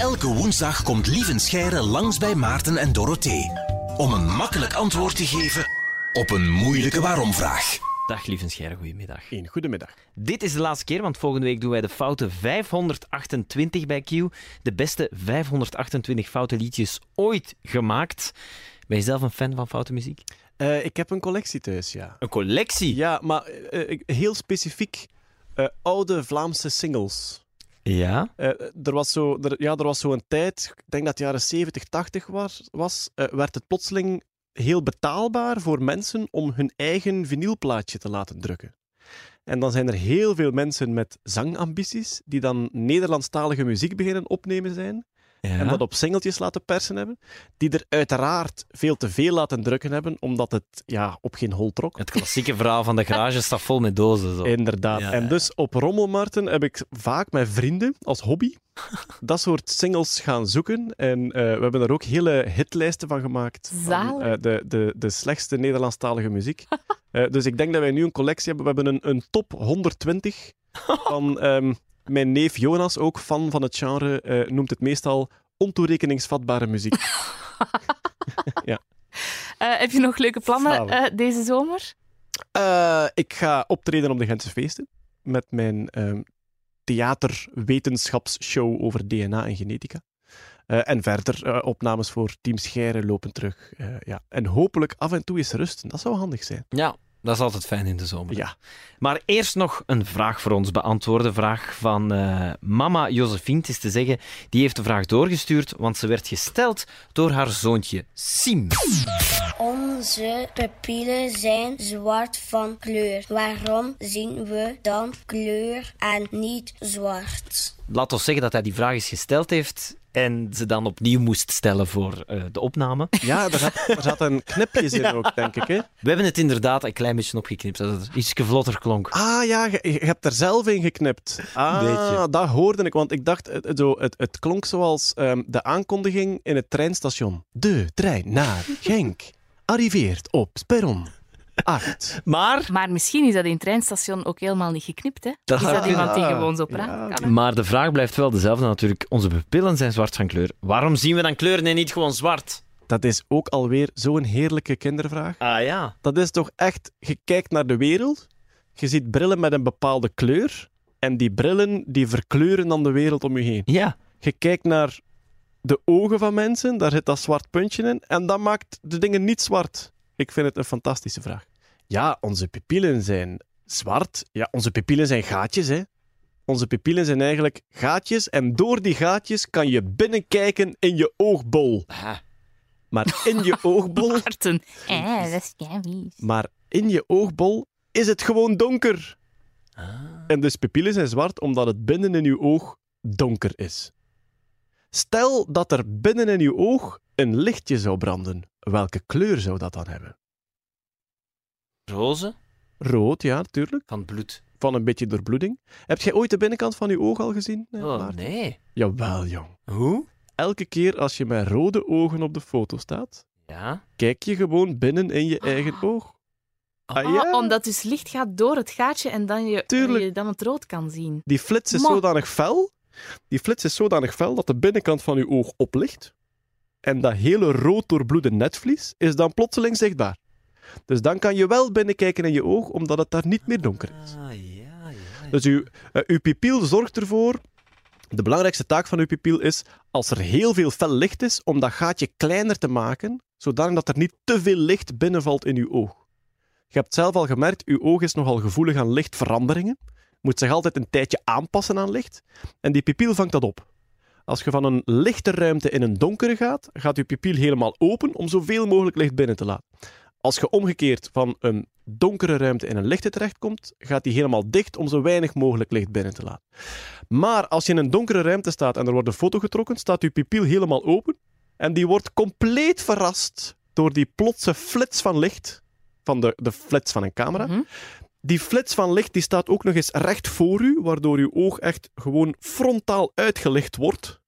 Elke woensdag komt Lieven Scheire langs bij Maarten en Dorothee. Om een makkelijk antwoord te geven op een moeilijke waarom-vraag. Dag lieve Scheire, goedemiddag. Een goedemiddag. Dit is de laatste keer, want volgende week doen wij de foute 528 bij Q. De beste 528 foute liedjes ooit gemaakt. Ben je zelf een fan van foute muziek? Uh, ik heb een collectie thuis, ja. Een collectie? Ja, maar uh, heel specifiek uh, oude Vlaamse singles. Ja? er was zo, er, ja, er was zo een tijd, ik denk dat het jaren 70, 80 was, was werd het plotseling heel betaalbaar voor mensen om hun eigen vinylplaatje te laten drukken. En dan zijn er heel veel mensen met zangambities die dan Nederlandstalige muziek beginnen opnemen zijn. Ja. En dat op singeltjes laten persen hebben. Die er uiteraard veel te veel laten drukken hebben, omdat het ja, op geen hol trok. Het klassieke verhaal van de garage staat vol met dozen. Zo. Inderdaad. Ja, en dus op rommelmarkten heb ik vaak met vrienden als hobby dat soort singles gaan zoeken. En uh, we hebben er ook hele hitlijsten van gemaakt. Van, uh, de, de, de slechtste Nederlandstalige muziek. uh, dus ik denk dat wij nu een collectie hebben. We hebben een, een top 120 van um, mijn neef Jonas, ook fan van het genre, uh, noemt het meestal ontoerekeningsvatbare muziek. ja. Uh, heb je nog leuke plannen uh, deze zomer? ik ga optreden op de Gentse Feesten met mijn ehm, theaterwetenschapsshow over DNA en genetica. en verder opnames voor Team Scheire lopen terug. ja. En hopelijk af en toe eens rusten. Dat zou handig zijn. Ja, dat is altijd fijn in de zomer. Ja. Maar eerst nog een vraag voor ons beantwoorden. Vraag van uh, mama Josephine. is te zeggen, die heeft de vraag doorgestuurd, want ze werd gesteld door haar zoontje Sim. Onze pupillen zijn zwart van kleur. Waarom zien we dan kleur en niet zwart? Laat ons zeggen dat hij die vraag eens gesteld heeft en ze dan opnieuw moest stellen voor uh, de opname. Ja, er zat, zat een knipje in ja. ook, denk ik. Hè? We hebben het inderdaad een klein beetje opgeknipt, zodat het iets vlotter klonk. Ah ja, je, je, hebt er zelf in geknipt. Ah, dat hoorde ik, want ik dacht, het, zo, het, het klonk zoals um, de aankondiging in het treinstation. De trein naar Genk arriveert op perron. Acht. Maar... maar misschien is dat in het treinstation ook helemaal niet geknipt. Hè? Dat is dat iemand die gewoon zo praat? Ja. Maar de vraag blijft wel dezelfde natuurlijk. Onze pupillen zijn zwart van kleur. Waarom zien we dan kleuren en niet gewoon zwart? Dat is ook alweer zo'n heerlijke kindervraag. Ah ja. Dat is toch echt, je kijkt naar de wereld, je ziet brillen met een bepaalde kleur en die brillen die verkleuren dan de wereld om je heen. Ja. Je kijkt naar de ogen van mensen, daar zit dat zwart puntje in en dat maakt de dingen niet zwart. Ik vind het een fantastische vraag. Ja, onze pupillen zijn zwart. Ja, onze pupillen zijn gaatjes, hè. Onze pupillen zijn eigenlijk gaatjes en door die gaatjes kan je binnenkijken in je oogbol. Maar in je oogbol... Maarten. Eh, dat is. Maar in je oogbol is het gewoon donker. Ah. En dus pupillen zijn zwart omdat het binnen in je oog donker is. Stel dat er binnen in je oog een lichtje zou branden. Welke kleur zou dat dan hebben? Roze? Rood, ja, natuurlijk. Van bloed. Van een beetje doorbloeding. Heb jij ooit de binnenkant van je oog al gezien? Oh, Maarten? nee. Jawel, jong. Hoe? Elke keer als je met rode ogen op de foto staat, ja? kijk je gewoon binnen in je eigen oog. Ah, ah, ja? Omdat dus licht gaat door het gaatje en dan je, je dan het rood kan zien. Die flits is Ma zodanig fel, die flits is zodanig fel dat de binnenkant van je oog oplicht. En dat hele rood doorbloede netvlies is dan plotseling zichtbaar. Dus dan kan je wel binnenkijken in je oog, omdat het daar niet meer donker is. Ah, ja, ja, Dus uw, uh, uw pupil zorgt ervoor. De belangrijkste taak van uw pupil is, als er heel veel fel licht is, om dat gaatje kleiner te maken, zodat er niet te veel licht binnenvalt in uw oog. Je hebt zelf al gemerkt, uw oog is nogal gevoelig aan lichtveranderingen. Moet zich altijd een tijdje aanpassen aan licht. En die pupil vangt dat op. Als je van een lichte ruimte in een donkere gaat, gaat je pupil helemaal open om zoveel mogelijk licht binnen te laten. Als je omgekeerd van een donkere ruimte in een lichte terechtkomt, gaat die helemaal dicht om zo weinig mogelijk licht binnen te laten. Maar als je in een donkere ruimte staat en er wordt een foto getrokken, staat je pupil helemaal open en die wordt compleet verrast door die plotse flits van licht, van de, de flits van een camera. Mhm. Die flits van licht die staat ook nog eens recht voor u, waardoor uw oog echt gewoon frontaal uitgelicht wordt.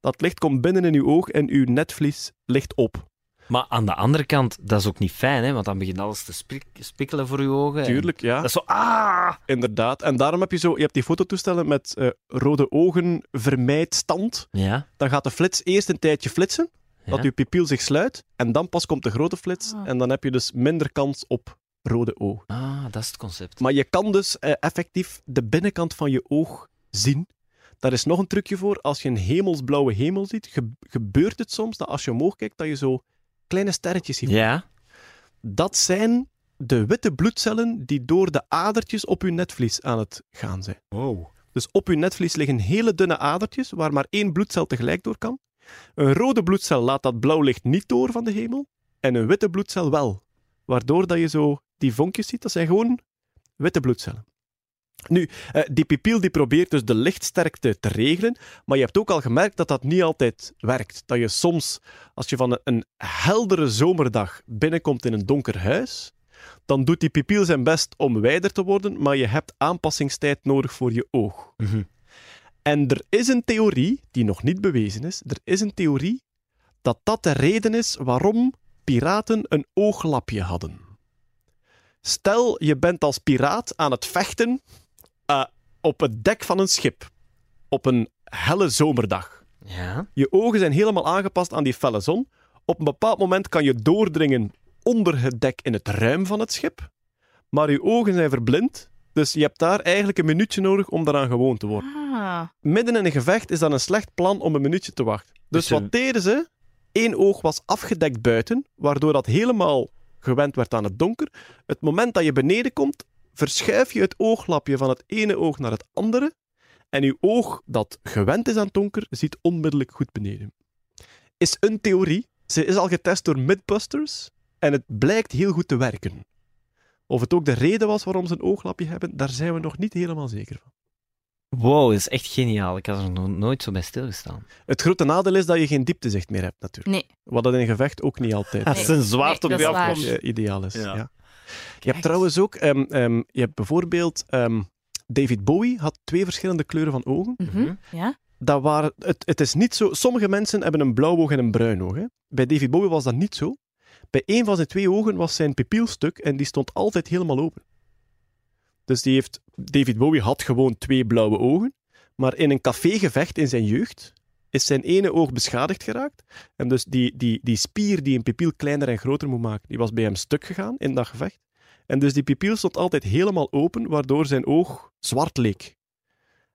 Dat licht komt binnen in uw oog en uw netvlies ligt op. Maar aan de andere kant, dat is ook niet fijn, hè? want dan begint alles te spik- spikkelen voor je ogen. en Tuurlijk, ja. Dat is zo, ah! Inderdaad. En daarom heb je zo... Je hebt die fototoestellen met eh, rode ogen, vermijd stand. Ja. Dan gaat de flits eerst een tijdje flitsen, ja. dat je pupil zich sluit. En dan pas komt de grote flits. Ah. En dan heb je dus minder kans op rode ogen. Ah, dat is het concept. Maar je kan dus eh, effectief de binnenkant van je oog zien. Daar is nog een trucje voor. Als je een hemelsblauwe hemel ziet, ge- gebeurt het soms dat als je omhoog kijkt, dat je zo kleine sterretjes ziet. Ja. Dat zijn de witte bloedcellen die door de adertjes op je netvlies aan het gaan zijn. Oh. Dus op je netvlies liggen hele dunne adertjes waar maar één bloedcel tegelijk door kan. Een rode bloedcel laat dat blauw licht niet door van de hemel en een witte bloedcel wel. Waardoor dat je zo die vonkjes ziet, dat zijn gewoon witte bloedcellen. Nu, eh, die pipiel die probeert dus de lichtsterkte te regelen, maar je hebt ook al gemerkt dat dat niet altijd werkt. Dat je soms, als je van een, heldere zomerdag binnenkomt in een donker huis, dan doet die pipiel zijn best om wijder te worden, maar je hebt aanpassingstijd nodig voor je oog. Mhm. En er is een theorie, die nog niet bewezen is, er is een theorie dat dat de reden is waarom piraten een ooglapje hadden. Stel, je bent als piraat aan het vechten op het dek van een schip. Op een helle zomerdag. Ja. Je ogen zijn helemaal aangepast aan die felle zon. Op een bepaald moment kan je doordringen onder het dek in het ruim van het schip. Maar je ogen zijn verblind. Dus je hebt daar eigenlijk een minuutje nodig om daaraan gewoon te worden. Ah, Midden in een gevecht is dat een slecht plan om een minuutje te wachten. Dus Dus, wat deden ze? Eén oog was afgedekt buiten, waardoor dat helemaal gewend werd aan het donker. Het moment dat je beneden komt, verschuif je het ooglapje van het ene oog naar het andere. En je oog dat gewend is aan het donker, ziet onmiddellijk goed beneden. Is een theorie. Ze is al getest door Mythbusters en het blijkt heel goed te werken. Of het ook de reden was waarom ze een ooglapje hebben, daar zijn we nog niet helemaal zeker van. Wow, dat is echt geniaal. Ik had er nog nooit zo bij stilgestaan. Het grote nadeel is dat je geen dieptezicht meer hebt, natuurlijk. nee. Wat dat in een gevecht ook niet altijd Dat is een zwaard Nee, op je ideaal is. Ja. Ja. Je hebt trouwens ook, ehm, ehm, je hebt bijvoorbeeld ehm, David Bowie had twee verschillende kleuren van ogen. Mhm, Mhm. Ja? Dat waren, het, het is niet zo. Sommige mensen hebben een blauw oog en een bruin oog. Hè. Bij David Bowie was dat niet zo. Bij één van zijn twee ogen was zijn pipielstuk en die stond altijd helemaal open. Dus die heeft, David Bowie had gewoon twee blauwe ogen, maar in een cafégevecht in zijn jeugd is zijn ene oog beschadigd geraakt. En dus die, die, die spier die een pipiel kleiner en groter moet maken, die was bij hem stuk gegaan in dat gevecht. En dus die pipiel stond altijd helemaal open, waardoor zijn oog zwart leek.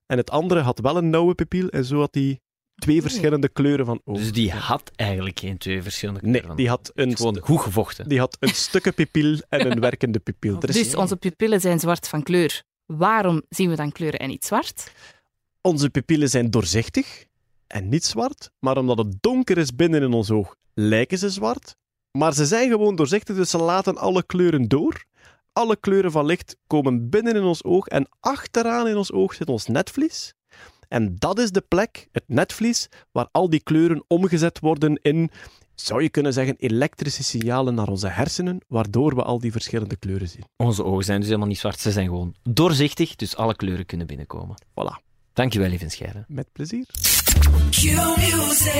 En het andere had wel een nauwe pipiel en zo had hij twee verschillende kleuren van oog. Dus die had eigenlijk geen twee verschillende Nee, kleuren. die had een, Gewoon goed gevochten. die had een stukken pipiel en een werkende. Er is- Dus onze pupillen zijn zwart van kleur. Waarom zien we dan kleuren en niet zwart? Onze pupillen zijn doorzichtig en niet zwart, maar omdat het donker is binnen in ons oog, lijken ze zwart. Maar ze zijn gewoon doorzichtig, dus ze laten alle kleuren door. Alle kleuren van licht komen binnen in ons oog en achteraan in ons oog zit ons netvlies. En dat is de plek, het netvlies, waar al die kleuren omgezet worden in, zou je kunnen zeggen, elektrische signalen naar onze hersenen, waardoor we al die verschillende kleuren zien. Onze ogen zijn dus helemaal niet zwart, ze zijn gewoon doorzichtig, dus alle kleuren kunnen binnenkomen. Voilà, Dankjewel, lieve Scheiden. met plezier.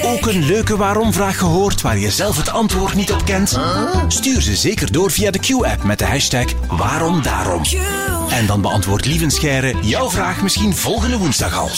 Ook een leuke waarom-vraag gehoord waar je zelf het antwoord niet op kent? Stuur ze zeker door via de Q-app met de hashtag Waarom Daarom. En dan beantwoordt Lieven Scheire jouw vraag misschien volgende woensdag al.